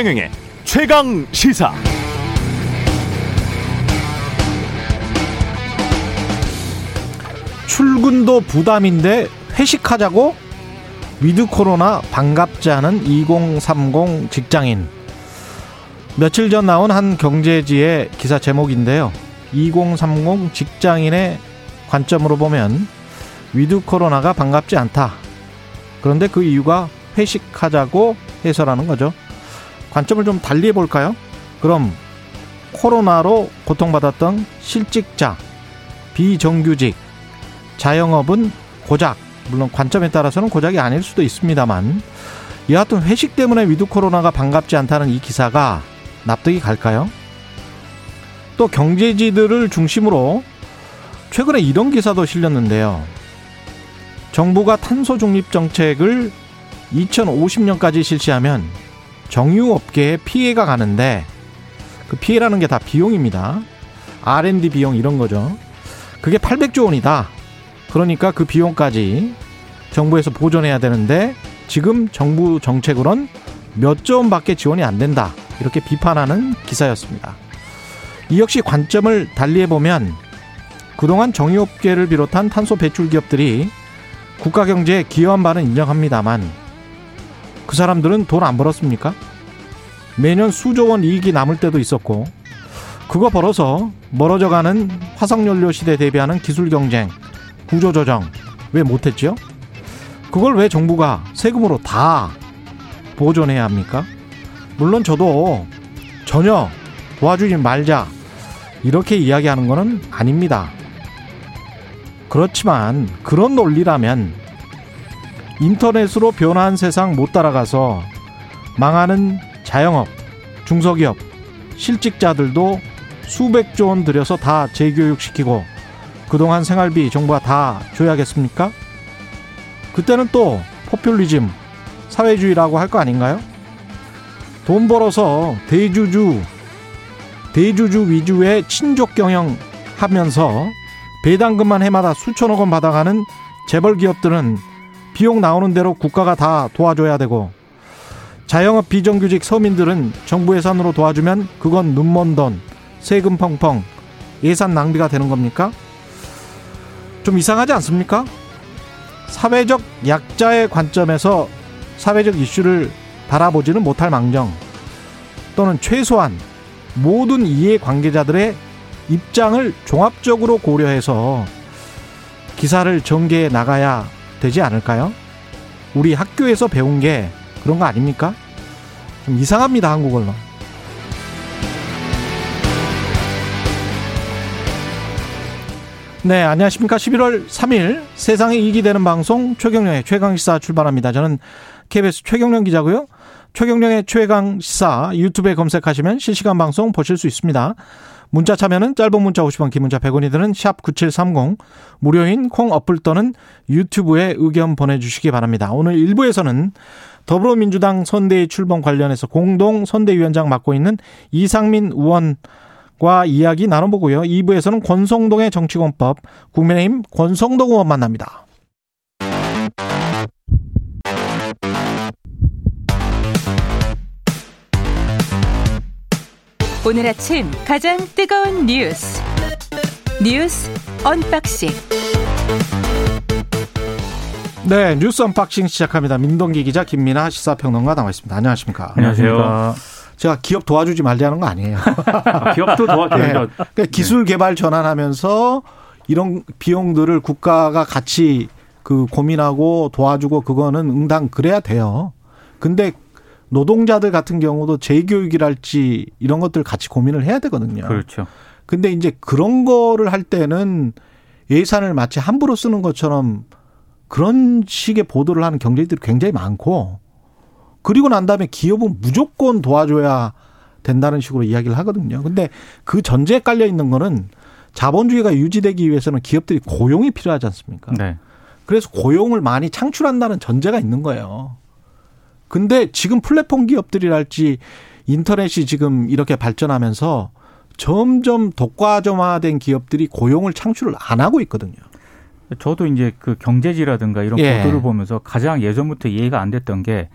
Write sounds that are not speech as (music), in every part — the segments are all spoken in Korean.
최경영의 최강 시사. 출근도 부담인데 회식하자고? 위드 코로나 반갑지 않은 2030 직장인. 며칠 전 나온 한 경제지의 기사 제목인데요. 2030 직장인의 관점으로 보면 위드 코로나가 반갑지 않다. 그런데 그 이유가 회식하자고 해서라는 거죠. 관점을 좀 달리 해볼까요? 그럼 코로나로 고통받았던 실직자, 비정규직, 자영업은 고작, 물론 관점에 따라서는 고작이 아닐 수도 있습니다만, 여하튼 회식 때문에 위드 코로나가 반갑지 않다는 이 기사가 납득이 갈까요? 또 경제지들을 중심으로 최근에 이런 기사도 실렸는데요. 정부가 탄소 중립 정책을 2050년까지 실시하면 정유업계에 피해가 가는데 그 피해라는 게 다 비용입니다. R&D 비용 이런 거죠. 그게 800조 원이다. 그러니까 그 비용까지 정부에서 보존해야 되는데 지금 정부 정책으론 몇 조 원밖에 지원이 안 된다. 이렇게 비판하는 기사였습니다. 이 역시 관점을 달리해 보면 그동안 정유업계를 비롯한 탄소 배출 기업들이 국가 경제에 기여한 바는 인정합니다만 그 사람들은 돈 안 벌었습니까? 매년 수조 원 이익이 남을 때도 있었고 그거 벌어서 멀어져가는 화석연료 시대 대비하는 기술 경쟁, 구조 조정 왜 못했죠? 그걸 왜 정부가 세금으로 다 보존해야 합니까? 물론 저도 전혀 도와주지 말자 이렇게 이야기하는 것은 아닙니다. 그렇지만 그런 논리라면 인터넷으로 변화한 세상 못 따라가서 망하는 자영업, 중소기업, 실직자들도 수백 조 원 들여서 다 재교육시키고 그동안 생활비 정부가 다 줘야겠습니까? 그때는 또 포퓰리즘, 사회주의라고 할 거 아닌가요? 돈 벌어서 대주주, 대주주 위주의 친족 경영 하면서 배당금만 해마다 수천억 원 받아가는 재벌 기업들은 비용 나오는 대로 국가가 다 도와줘야 되고 자영업 비정규직 서민들은 정부 예산으로 도와주면 그건 눈먼 돈, 세금 펑펑, 예산 낭비가 되는 겁니까? 좀 이상하지 않습니까? 사회적 약자의 관점에서 사회적 이슈를 바라보지는 못할 망정 또는 최소한 모든 이해 관계자들의 입장을 종합적으로 고려해서 기사를 전개해 나가야 되지 않을까요? 우리 학교에서 배운 게 그런 거 아닙니까? 좀 이상합니다, 한국 언론. 네, 안녕하십니까. 11월 3일 세상에 이익이 되는 방송 최경령의 최강시사 출발합니다. 저는 KBS 최경령 기자고요. 최경령의 최강시사 유튜브에 검색하시면 실시간 방송 보실 수 있습니다. 문자 참여는 짧은 문자 50원, 긴 문자 100원이 드는 샵 9730 무료인 콩 어플 또는 유튜브에 의견 보내주시기 바랍니다. 오늘 1부에서는 더불어민주당 선대위 출범 관련해서 공동 선대위원장 맡고 있는 이상민 의원 과 이야기 나눠보고요. 2부에서는 권성동의 정치권법 국민의힘 권성동 의원 만납니다. 오늘 아침 가장 뜨거운 뉴스 뉴스 언박싱 네, 뉴스 언박싱 시작합니다. 민동기 기자 김민아 시사평론가 나와 있습니다. 안녕하십니까? 안녕하세요. 제가 기업 도와주지 말자는 거 아니에요. 아, 기업도 도와줘야죠. 네. 그러니까 기술 개발 전환하면서 이런 비용들을 국가가 같이 그 고민하고 도와주고 그거는 응당 그래야 돼요. 근데 노동자들 같은 경우도 재교육이랄지 이런 것들 같이 고민을 해야 되거든요. 그렇죠. 근데 이제 그런 거를 할 때는 예산을 마치 함부로 쓰는 것처럼 그런 식의 보도를 하는 경제들이 굉장히 많고 그리고 난 다음에 기업은 무조건 도와줘야 된다는 식으로 이야기를 하거든요. 근데 그 전제에 깔려 있는 거는 자본주의가 유지되기 위해서는 기업들이 고용이 필요하지 않습니까? 네. 그래서 고용을 많이 창출한다는 전제가 있는 거예요. 근데 지금 플랫폼 기업들이랄지 인터넷이 지금 이렇게 발전하면서 점점 독과점화된 기업들이 고용을 창출을 안 하고 있거든요. 저도 이제 그 경제지라든가 이런 예. 보도를 보면서 가장 예전부터 이해가 안 됐던 게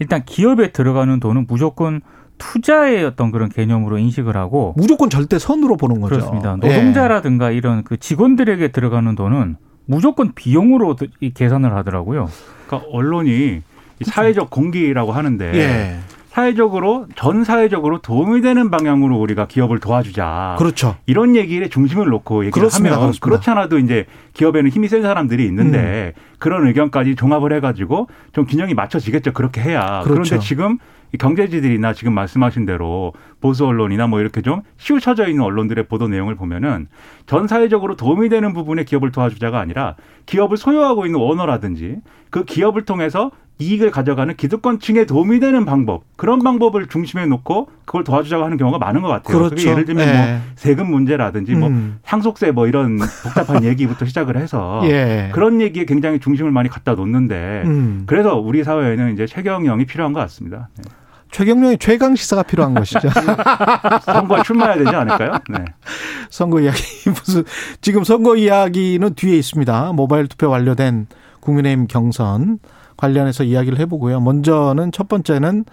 일단 기업에 들어가는 돈은 무조건 투자의 어떤 그런 개념으로 인식을 하고 무조건 절대 선으로 보는 거죠. 그렇습니다. 예. 노동자라든가 이런 그 직원들에게 들어가는 돈은 무조건 비용으로 이 계산을 하더라고요. 그러니까 언론이 이 사회적 공기라고 하는데 예. 사회적으로 전 사회적으로 도움이 되는 방향으로 우리가 기업을 도와주자. 그렇죠. 이런 얘기에 중심을 놓고 얘기를 그렇습니다. 하면 그렇습니다. 그렇지 않아도 이제 기업에는 힘이 센 사람들이 있는데 음. 그런 의견까지 종합을 해가지고 좀 균형이 맞춰지겠죠. 그렇게 해야. 그렇죠. 그런데 지금 이 경제지들이나 지금 말씀하신 대로 보수 언론이나 뭐 이렇게 좀 치우쳐져 있는 언론들의 보도 내용을 보면은 전 사회적으로 도움이 되는 부분에 기업을 도와주자가 아니라 기업을 소유하고 있는 오너라든지 그 기업을 통해서 이익을 가져가는 기득권층에 도움이 되는 방법 그런 방법을 중심에 놓고 그걸 도와주자고 하는 경우가 많은 것 같아요. 그렇죠. 예를 들면 예. 뭐 세금 문제라든지 뭐 음. 상속세 뭐 이런 복잡한 (laughs) 얘기부터 시작을 해서 예. 그런 얘기에 굉장히 중심을 많이 갖다 놓는데 음. 그래서 우리 사회에는 이제 최경영이 필요한 것 같습니다. 네. 최경영의 최강 시사가 필요한 것이죠. (laughs) 선거에 출마해야 되지 않을까요? 네. 선거 이야기 (laughs) 무슨 지금 선거 이야기는 뒤에 있습니다. 모바일 투표 완료된 국민의힘 경선 관련해서 이야기를 해보고요. 먼저는 첫 번째는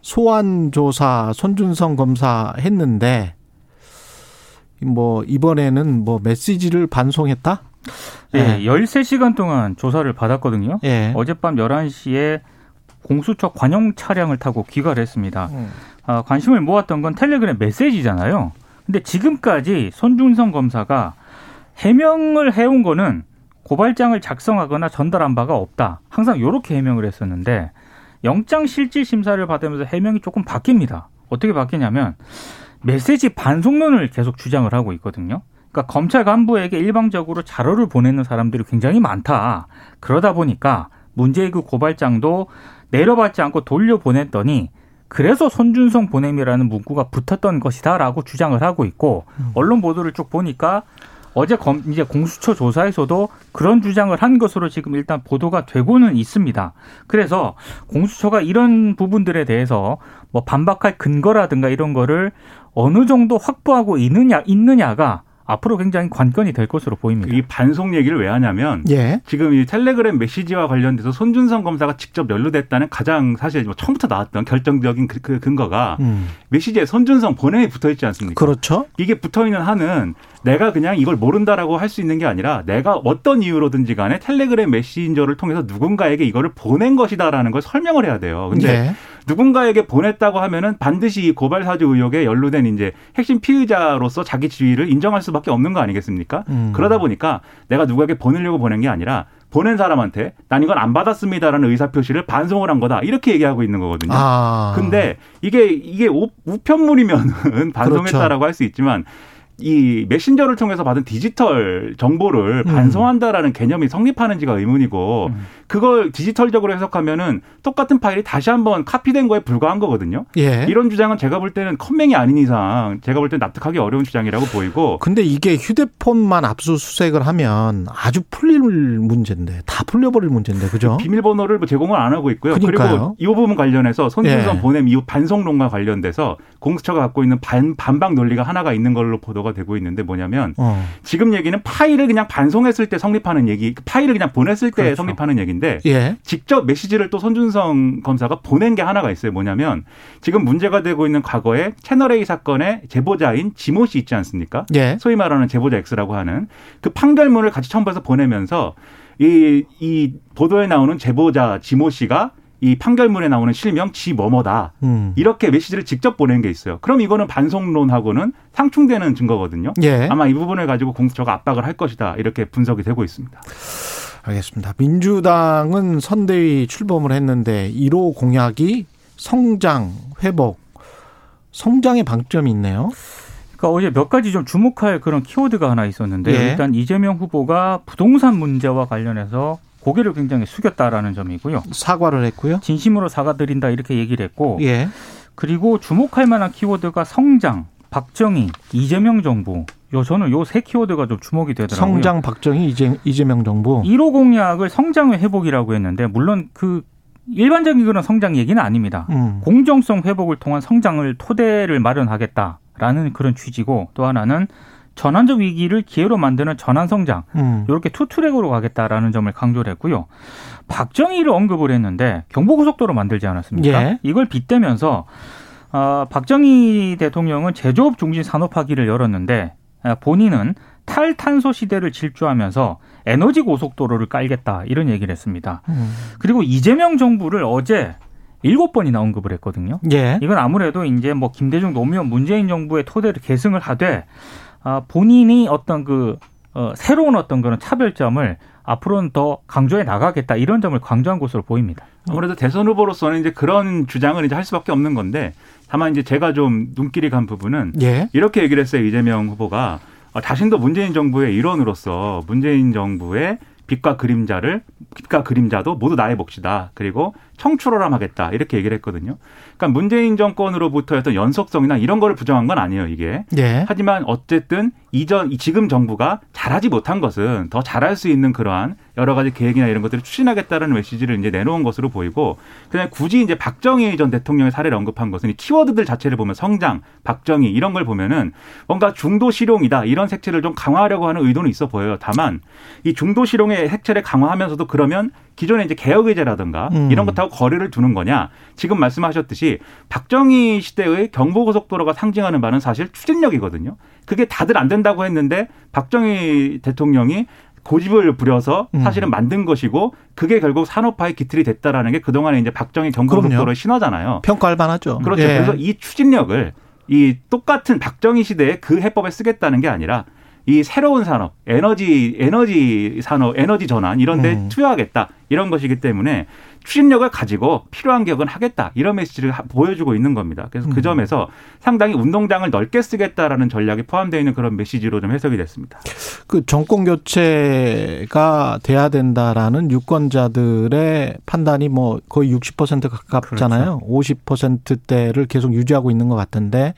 소환 조사 손준성 검사 했는데 뭐 이번에는 뭐 메시지를 반송했다? 예, 13시간 동안 조사를 받았거든요. 예. 어젯밤 11시에 공수처 관용 차량을 타고 귀가를 했습니다. 음. 아, 관심을 모았던 건 텔레그램 메시지잖아요. 근데 지금까지 손준성 검사가 해명을 해온 거는 고발장을 작성하거나 전달한 바가 없다. 항상 이렇게 해명을 했었는데 영장 실질 심사를 받으면서 해명이 조금 바뀝니다. 어떻게 바뀌냐면 메시지 반송론을 계속 주장을 하고 있거든요. 그러니까 검찰 간부에게 일방적으로 자료를 보내는 사람들이 굉장히 많다. 그러다 보니까 문제의 그 고발장도 내려받지 않고 돌려보냈더니 그래서 손준성 보냄이라는 문구가 붙었던 것이다라고 주장을 하고 있고 언론 보도를 쭉 보니까 어제 검 이제 공수처 조사에서도 그런 주장을 한 것으로 지금 일단 보도가 되고는 있습니다. 그래서 공수처가 이런 부분들에 대해서 뭐 반박할 근거라든가 이런 거를 어느 정도 확보하고 있느냐 있느냐가 앞으로 굉장히 관건이 될 것으로 보입니다. 이 반송 얘기를 왜 하냐면 예. 지금 이 텔레그램 메시지와 관련돼서 손준성 검사가 직접 연루됐다는 가장 사실 뭐 처음부터 나왔던 결정적인 그, 그 근거가 음. 메시지에 손준성 본행이 붙어 있지 않습니까? 그렇죠. 이게 붙어 있는 한은 내가 그냥 이걸 모른다라고 할 수 있는 게 아니라 내가 어떤 이유로든지 간에 텔레그램 메신저를 통해서 누군가에게 이거를 보낸 것이다라는 걸 설명을 해야 돼요. 근데 예. 누군가에게 보냈다고 하면은 반드시 이 고발 사주 의혹에 연루된 이제 핵심 피의자로서 자기 지위를 인정할 수밖에 없는 거 아니겠습니까? 음. 그러다 보니까 내가 누구에게 보내려고 보낸 게 아니라 보낸 사람한테 난 이건 안 받았습니다라는 의사 표시를 반송을 한 거다 이렇게 얘기하고 있는 거거든요. 아. 근데 이게 이게 우- 우편물이면은 (laughs) 반송했다라고 할수 있지만 이 메신저를 통해서 받은 디지털 정보를 음. 반송한다라는 개념이 성립하는지가 의문이고 음. 그걸 디지털적으로 해석하면은 똑같은 파일이 다시 한번 카피된 거에 불과한 거거든요. 예. 이런 주장은 제가 볼 때는 컴맹이 아닌 이상 제가 볼 때 납득하기 어려운 주장이라고 보이고 근데 이게 휴대폰만 압수수색을 하면 아주 풀릴 문제인데 다 풀려버릴 문제인데 그죠? (laughs) 비밀번호를 뭐 제공을 안 하고 있고요. 그러니까요. 그리고 이 부분 관련해서 손준성 예. 보냄 이후 반송론과 관련돼서 공수처가 갖고 있는 반, 반박 논리가 하나가 있는 걸로 보도가 되고 있는데 뭐냐면 어. 지금 얘기는 파일을 그냥 반송했을 때 성립하는 얘기, 그 파일을 그냥 보냈을 때 그렇죠. 성립하는 얘기인데 예. 직접 메시지를 또 손준성 검사가 보낸 게 하나가 있어요. 뭐냐면 지금 문제가 되고 있는 과거에 채널 A 사건의 제보자인 지모 씨 있지 않습니까? 예. 소위 말하는 제보자 X라고 하는 그 판결문을 같이 첨부해서 보내면서 이, 이 보도에 나오는 제보자 지모 씨가 이 판결문에 나오는 실명 지뭐뭐다. 음. 이렇게 메시지를 직접 보낸 게 있어요. 그럼 이거는 반송론하고는 상충되는 증거거든요. 예. 아마 이 부분을 가지고 공수처가 압박을 할 것이다. 이렇게 분석이 되고 있습니다. 알겠습니다. 민주당은 선대위 출범을 했는데 1호 공약이 성장, 회복, 성장의 방점이 있네요. 그러니까 어제 몇 가지 좀 주목할 그런 키워드가 하나 있었는데 예. 일단 이재명 후보가 부동산 문제와 관련해서 고개를 굉장히 숙였다라는 점이고요. 사과를 했고요. 진심으로 사과드린다 이렇게 얘기를 했고 예. 그리고 주목할 만한 키워드가 성장, 박정희, 이재명 정부. 요 저는 요 세 키워드가 좀 주목이 되더라고요. 성장, 박정희, 이재, 이재명 정부. 1호 공약을 성장의 회복이라고 했는데 물론 그 일반적인 그런 성장 얘기는 아닙니다. 음. 공정성 회복을 통한 성장을 토대를 마련하겠다라는 그런 취지고 또 하나는 전환적 위기를 기회로 만드는 전환 성장 음. 이렇게 two track으로 가겠다라는 점을 강조를 했고요. 박정희를 언급을 했는데 경부고속도로 만들지 않았습니까? 예. 이걸 빗대면서 어, 박정희 대통령은 제조업 중심 산업화기를 열었는데 아, 본인은 탈탄소 시대를 질주하면서 에너지 고속도로를 깔겠다 이런 얘기를 했습니다. 음. 그리고 이재명 정부를 어제 일곱 번이나 언급을 했거든요. 예. 이건 아무래도 이제 뭐 김대중 노무현 문재인 정부의 토대를 계승을 하되 아, 본인이 어떤 그 어, 새로운 어떤 그런 차별점을 앞으로는 더 강조해 나가겠다 이런 점을 강조한 것으로 보입니다. 아무래도 대선 후보로서는 이제 그런 주장을 이제 할 수밖에 없는 건데 다만 이제 제가 좀 눈길이 간 부분은 예. 이렇게 얘기를 했어요 이재명 후보가 어, 자신도 문재인 정부의 일원으로서 문재인 정부의 빛과 그림자를 빛과 그림자도 모두 나의 몫이다. 그리고 청출어람하겠다 이렇게 얘기를 했거든요. 그러니까 문재인 정권으로부터 어떤 연속성이나 이런 거를 부정한 건 아니에요 이게. 예. 하지만 어쨌든 이전 이 지금 정부가 잘하지 못한 것은 더 잘할 수 있는 그러한 여러 가지 계획이나 이런 것들을 추진하겠다는 메시지를 이제 내놓은 것으로 보이고 그냥 굳이 이제 박정희 전 대통령의 사례를 언급한 것은 이 키워드들 자체를 보면 성장, 박정희 이런 걸 보면은 뭔가 중도 실용이다 이런 색채를 좀 강화하려고 하는 의도는 있어 보여요. 다만 이 중도 실용의 색채를 강화하면서도 그러면 기존의 이제 개혁 의제라든가 음. 이런 것하고 거리를 두는 거냐? 지금 말씀하셨듯이 박정희 시대의 경부고속도로가 상징하는 바는 사실 추진력이거든요. 그게 다들 안 된다고 했는데 박정희 대통령이 고집을 부려서 음. 사실은 만든 것이고 그게 결국 산업화의 기틀이 됐다라는 게 그동안에 이제 박정희 경부고속도로의 신화잖아요. 평가할 만하죠. 그렇죠. 예. 그래서 이 추진력을 이 똑같은 박정희 시대의 그 해법에 쓰겠다는 게 아니라 이 새로운 산업, 에너지 에너지 산업, 에너지 전환 이런 데 음. 투여하겠다. 이런 것이기 때문에 추진력을 가지고 필요한 개혁은 하겠다. 이런 메시지를 하- 보여주고 있는 겁니다. 그래서 음. 그 점에서 상당히 운동장을 넓게 쓰겠다라는 전략이 포함되어 있는 그런 메시지로 좀 해석이 됐습니다. 그 정권 교체가 돼야 된다라는 유권자들의 판단이 뭐 거의 60% 가깝잖아요. 50%대를 계속 유지하고 있는 것 같은데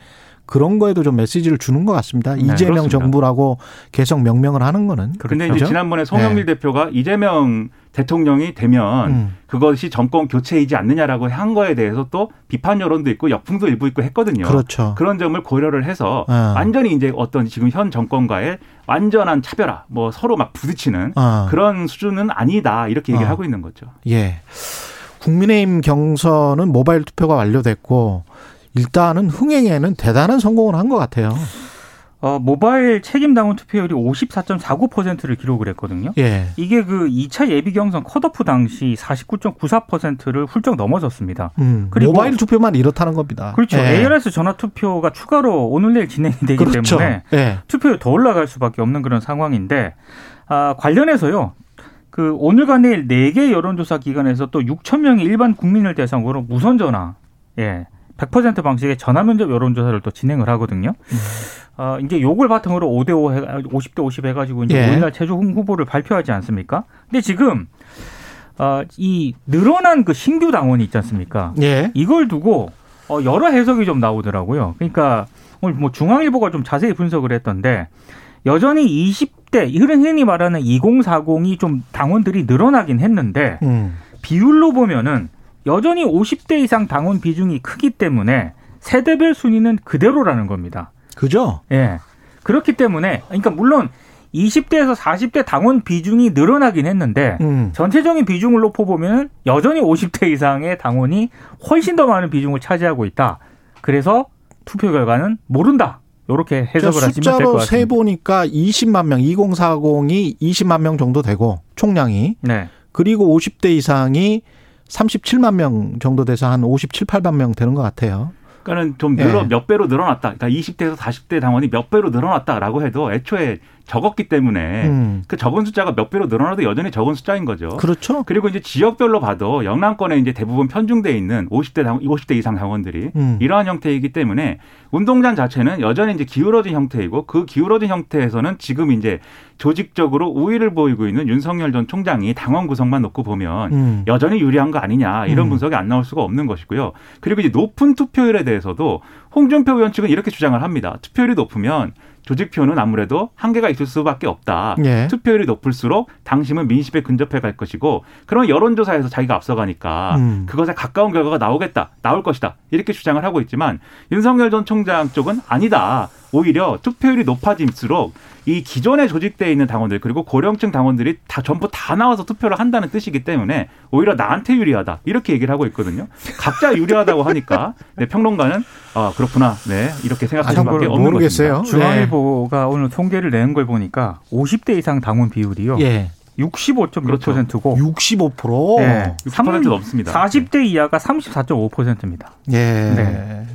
그런 거에도 좀 메시지를 주는 것 같습니다. 이재명 네, 그렇습니다. 정부라고 계속 명명을 하는 거는. 근데 그렇죠? 이제 지난번에 송영길 대표가 이재명 대통령이 되면 음. 그것이 정권 교체이지 않느냐라고 한 거에 대해서 또 비판 여론도 있고 역풍도 일부 있고 했거든요. 그렇죠. 그런 점을 고려를 해서 아. 완전히 이제 어떤 지금 현 정권과의 완전한 차별화, 뭐 서로 막 부딪히는 아. 그런 수준은 아니다 이렇게 얘기를 아. 하고 있는 거죠. 예. 국민의힘 경선은 모바일 투표가 완료됐고 일단은 흥행에는 대단한 성공을 한 것 같아요. 어, 모바일 책임 당원 투표율이 54.49%를 기록을 했거든요. 예. 이게 그 2차 예비 경선 컷오프 당시 49.94%를 훌쩍 넘어섰습니다. 음, 그리고- 모바일 투표만 이렇다는 겁니다. 그렇죠. 예. ARS 전화 투표가 추가로 오늘 내일 진행이 되기 그렇죠. 때문에 예. 투표율 더 올라갈 수밖에 없는 그런 상황인데 아, 관련해서요. 그 오늘과 내일 4개 여론조사 기관에서 또 6천 명의 일반 국민을 대상으로 무선 전화 예. 100% 방식의 전화 면접 여론조사를 또 진행을 하거든요. 음. 어, 이제 요걸 바탕으로 5대5 해, 50대 50 해가지고 이제 예. 5일날 최종 후보를 발표하지 않습니까? 근데 지금, 어, 이 늘어난 그 신규 당원이 있지 않습니까? 예. 이걸 두고 어, 여러 해석이 좀 나오더라고요. 그러니까 오늘 뭐 중앙일보가 좀 자세히 분석을 했던데 여전히 20대 이런 흔히 말하는 2040이 좀 당원들이 늘어나긴 했는데 음. 비율로 보면은 여전히 50대 이상 당원 비중이 크기 때문에 세대별 순위는 그대로라는 겁니다. 그죠? 예. 그렇기 때문에 그러니까 물론 20대에서 40대 당원 비중이 늘어나긴 했는데 음. 전체적인 비중을 놓고 보면 여전히 50대 이상의 당원이 훨씬 더 많은 비중을 차지하고 있다. 그래서 투표 결과는 모른다. 이렇게 해석을 하시면 될것 숫자로 세 같습니다. 보니까 20만 명, 2040이 20만 명 정도 되고 총량이 네. 그리고 50대 이상이 37만 명 정도 돼서 한 57, 8만 명 되는 것 같아요. 그러니까는 좀 늘어 예. 몇 배로 늘어났다. 그러니까 20대에서 40대 당원이 몇 배로 늘어났다라고 해도 애초에 적었기 때문에 음. 그 적은 숫자가 몇 배로 늘어나도 여전히 적은 숫자인 거죠. 그렇죠. 그리고 이제 지역별로 봐도 영남권에 이제 대부분 편중돼 있는 50대 당 50대 이상 당원들이 음. 이러한 형태이기 때문에 운동장 자체는 여전히 이제 기울어진 형태이고 그 기울어진 형태에서는 지금 이제 조직적으로 우위를 보이고 있는 윤석열 전 총장이 당원 구성만 놓고 보면 음. 여전히 유리한 거 아니냐 이런 음. 분석이 안 나올 수가 없는 것이고요. 그리고 이제 높은 투표율에 대해서도 홍준표 의원 측은 이렇게 주장을 합니다. 투표율이 높으면 조직표는 아무래도 한계가 있을 수밖에 없다. 예. 투표율이 높을수록 당심은 민심에 근접해 갈 것이고 그런 여론조사에서 자기가 앞서가니까 음. 그것에 가까운 결과가 나오겠다, 나올 것이다 이렇게 주장을 하고 있지만 윤석열 전 총장 쪽은 아니다. 오히려 투표율이 높아질수록 이 기존에 조직되어 있는 당원들 그리고 고령층 당원들이 다 전부 다 나와서 투표를 한다는 뜻이기 때문에 오히려 나한테 유리하다 이렇게 얘기를 하고 있거든요. 각자 유리하다고 하니까 네, 평론가는 아 그렇구나 네 이렇게 생각할 아, 수밖에 없는 모르겠어요. 것입니다. 중앙일보가 오늘 통계를 낸 걸 보니까 50대 이상 당원 비율이요. 예. 65.6%고 65%. 예. 60% 넘습니다. 40대 이하가 34.5%입니다. 예. 네.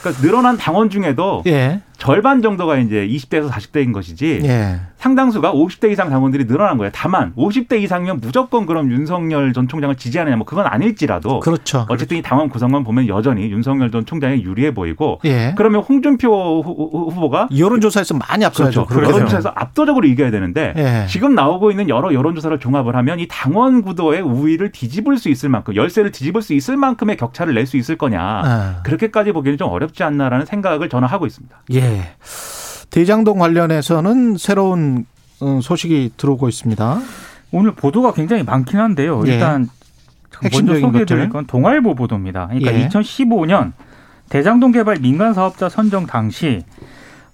그러니까 늘어난 당원 중에도 예. 절반 정도가 이제 20대에서 40대인 것이지 예. 상당수가 50대 이상 당원들이 늘어난 거예요. 다만 50대 이상이면 무조건 그럼 윤석열 전 총장을 지지하느냐 뭐 그건 아닐지라도 그렇죠. 어쨌든 이 당원 구성만 보면 여전히 윤석열 전 총장이 유리해 보이고 예. 그러면 홍준표 후- 후보가 여론조사에서 많이 앞서야죠. 그렇죠. 여론조사에서 압도적으로 이겨야 되는데 예. 지금 나오고 있는 여러 여론조사를 종합을 하면 이 당원 구도의 우위를 뒤집을 수 있을 만큼 열세를 뒤집을 수 있을 만큼의 격차를 낼 수 있을 거냐 아. 그렇게까지 보기에는 좀 어렵지 않나라는 생각을 저는 하고 있습니다. 예. 대장동 관련해서는 새로운 어, 소식이 들어오고 있습니다. 오늘 보도가 굉장히 많긴 한데요. 예. 일단 먼저 핵심적인 소개해드릴. 건 동아일보 보도입니다. 그러니까 예. 2015년 대장동 개발 민간 사업자 선정 당시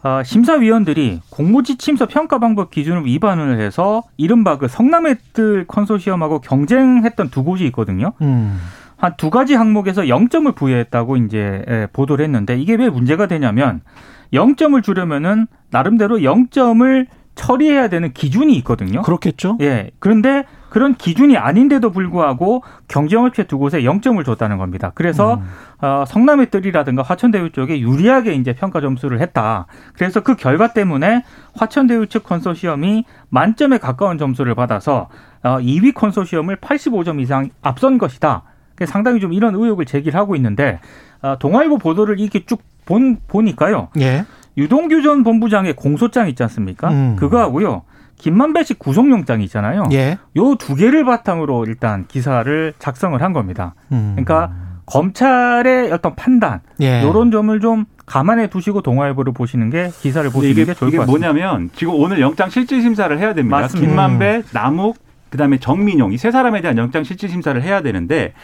어, 심사위원들이 공모지침서 평가 방법 기준을 위반을 해서 이른바 그 성남의 뜰 컨소시엄하고 경쟁했던 두 곳이 있거든요. 음. 한 두 가지 항목에서 0점을 부여했다고 이제 예, 보도를 했는데 이게 왜 문제가 되냐면 0점을 주려면은 나름대로 0점을 처리해야 되는 기준이 있거든요. 그렇겠죠. 예. 그런데 그런 기준이 아닌데도 불구하고 경쟁업체 두 곳에 0점을 줬다는 겁니다. 그래서 음. 어, 성남의 뜰이라든가 화천대유 쪽에 유리하게 이제 평가 점수를 했다. 그래서 그 결과 때문에 화천대유 측 컨소시엄이 만점에 가까운 점수를 받아서 어, 2위 컨소시엄을 85점 이상 앞선 것이다. 상당히 좀 이런 의혹을 제기를 하고 있는데 어, 동아일보 보도를 이렇게 쭉 본, 보니까요. 예. 유동규 전 본부장의 공소장 있지 않습니까? 음. 그거하고요. 김만배 씨 구속영장이 있잖아요. 예. 요두 개를 바탕으로 일단 기사를 작성을 한 겁니다. 음. 그러니까 검찰의 어떤 판단, 예. 요런 점을 좀 감안해 두시고 동아일보를 보시는 게 기사를 보시는 이게, 게 좋을 이게 것 같습니다. 뭐냐면 지금 오늘 영장 실질 심사를 해야 됩니다. 맞습니다. 김만배, 남욱, 그다음에 정민용. 이 세 사람에 대한 영장 실질 심사를 해야 되는데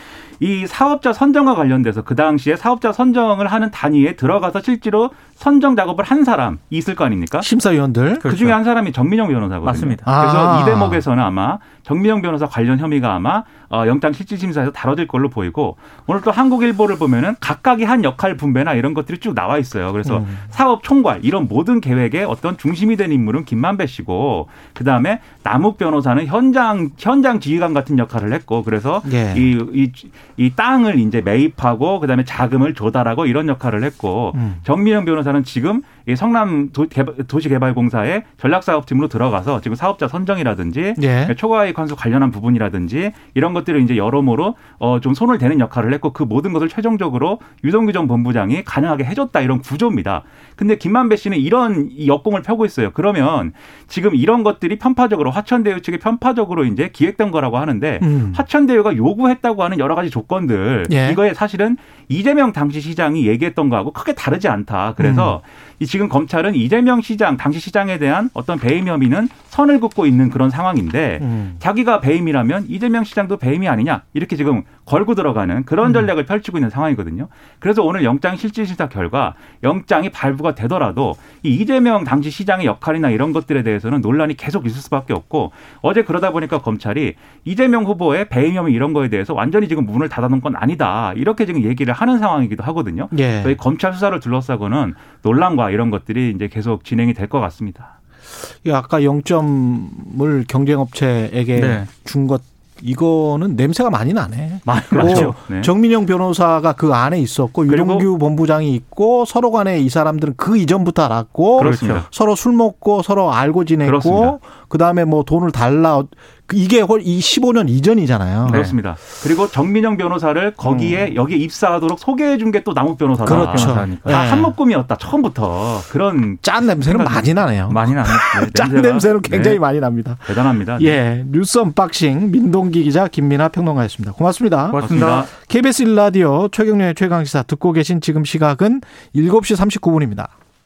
이 사업자 선정과 관련돼서 그 당시에 사업자 선정을 하는 단위에 들어가서 실제로 선정 작업을 한 사람이 있을 거 아닙니까? 심사위원들. 그 중에 한 사람이 정민영 변호사거든요. 맞습니다. 그래서 아. 이 대목에서는 아마 정민영 변호사 관련 혐의가 아마 어, 영장 실질심사에서 다뤄질 걸로 보이고 오늘 또 한국일보를 보면은 각각이 한 역할 분배나 이런 것들이 쭉 나와 있어요. 그래서 음. 사업 총괄 이런 모든 계획의 어떤 중심이 된 인물은 김만배 씨고 그 다음에 남욱 변호사는 현장 현장 지휘관 같은 역할을 했고 그래서 예. 이, 이, 이 땅을 이제 매입하고 그 다음에 자금을 조달하고 이런 역할을 했고 음. 정민영 변호사 는 지금 이 성남 도, 시개발공사의 전략사업팀으로 들어가서 지금 사업자 선정이라든지 예. 초과이익 환수 관련한 부분이라든지 이런 것들을 이제 여러모로 어, 좀 손을 대는 역할을 했고 그 모든 것을 최종적으로 유동규 전 본부장이 가능하게 해줬다 이런 구조입니다. 근데 김만배 씨는 이런 이 역공을 펴고 있어요. 그러면 지금 이런 것들이 편파적으로 화천대유 측이 편파적으로 이제 기획된 거라고 하는데 음. 화천대유가 요구했다고 하는 여러 가지 조건들 예. 이거에 사실은 이재명 당시 시장이 얘기했던 거하고 크게 다르지 않다. 그래서 음. 이 지금 검찰은 이재명 시장 당시 시장에 대한 어떤 배임 혐의는 선을 긋고 있는 그런 상황인데 음. 자기가 배임이라면 이재명 시장도 배임이 아니냐 이렇게 지금 걸고 들어가는 그런 전략을 펼치고 있는 상황이거든요. 그래서 오늘 영장 실질심사 결과 영장이 발부가 되더라도 이 이재명 당시 시장의 역할이나 이런 것들에 대해서는 논란이 계속 있을 수밖에 없고 어제 그러다 보니까 검찰이 이재명 후보의 배임 혐의 이런 거에 대해서 완전히 지금 문을 닫아놓은 건 아니다 이렇게 지금 얘기를 하는 상황이기도 하거든요. 예. 저희 검찰 수사를 둘러싸고는 논란과 이런 것들이 이제 계속 진행이 될 것 같습니다. 이 아까 0점을 경쟁업체에게 네. 준것 이거는 냄새가 많이 나네. 뭐 나죠. 네. 정민영 변호사가 그 안에 있었고 유동규 본부장이 있고 서로 간에 이 사람들은 그 이전부터 알았고 그렇습니다. 서로 술 먹고 서로 알고 지냈고 그렇습니다. 그다음에 뭐 돈을 달라 그 이게 홀- 이 15년 이전이잖아요. 네. 그렇습니다. 그리고 정민영 변호사를 거기에 여기에 입사하도록 소개해 준 게 또 남욱 변호사다. 음. 그렇죠. 변호사니까. 다 네. 한묶음이었다 처음부터 그런 짠 냄새는 많이 나네요. 많이 나는 (laughs) 네, 짠 냄새는 굉장히 네, 많이 납니다. 대단합니다. 예, 뉴스 언박싱 민동기 기자 김민아 평론가였습니다. 고맙습니다. 고맙습니다. 고맙습니다. KBS 1라디오 최경영의 최강시사 듣고 계신 지금 시각은 7시 39분입니다.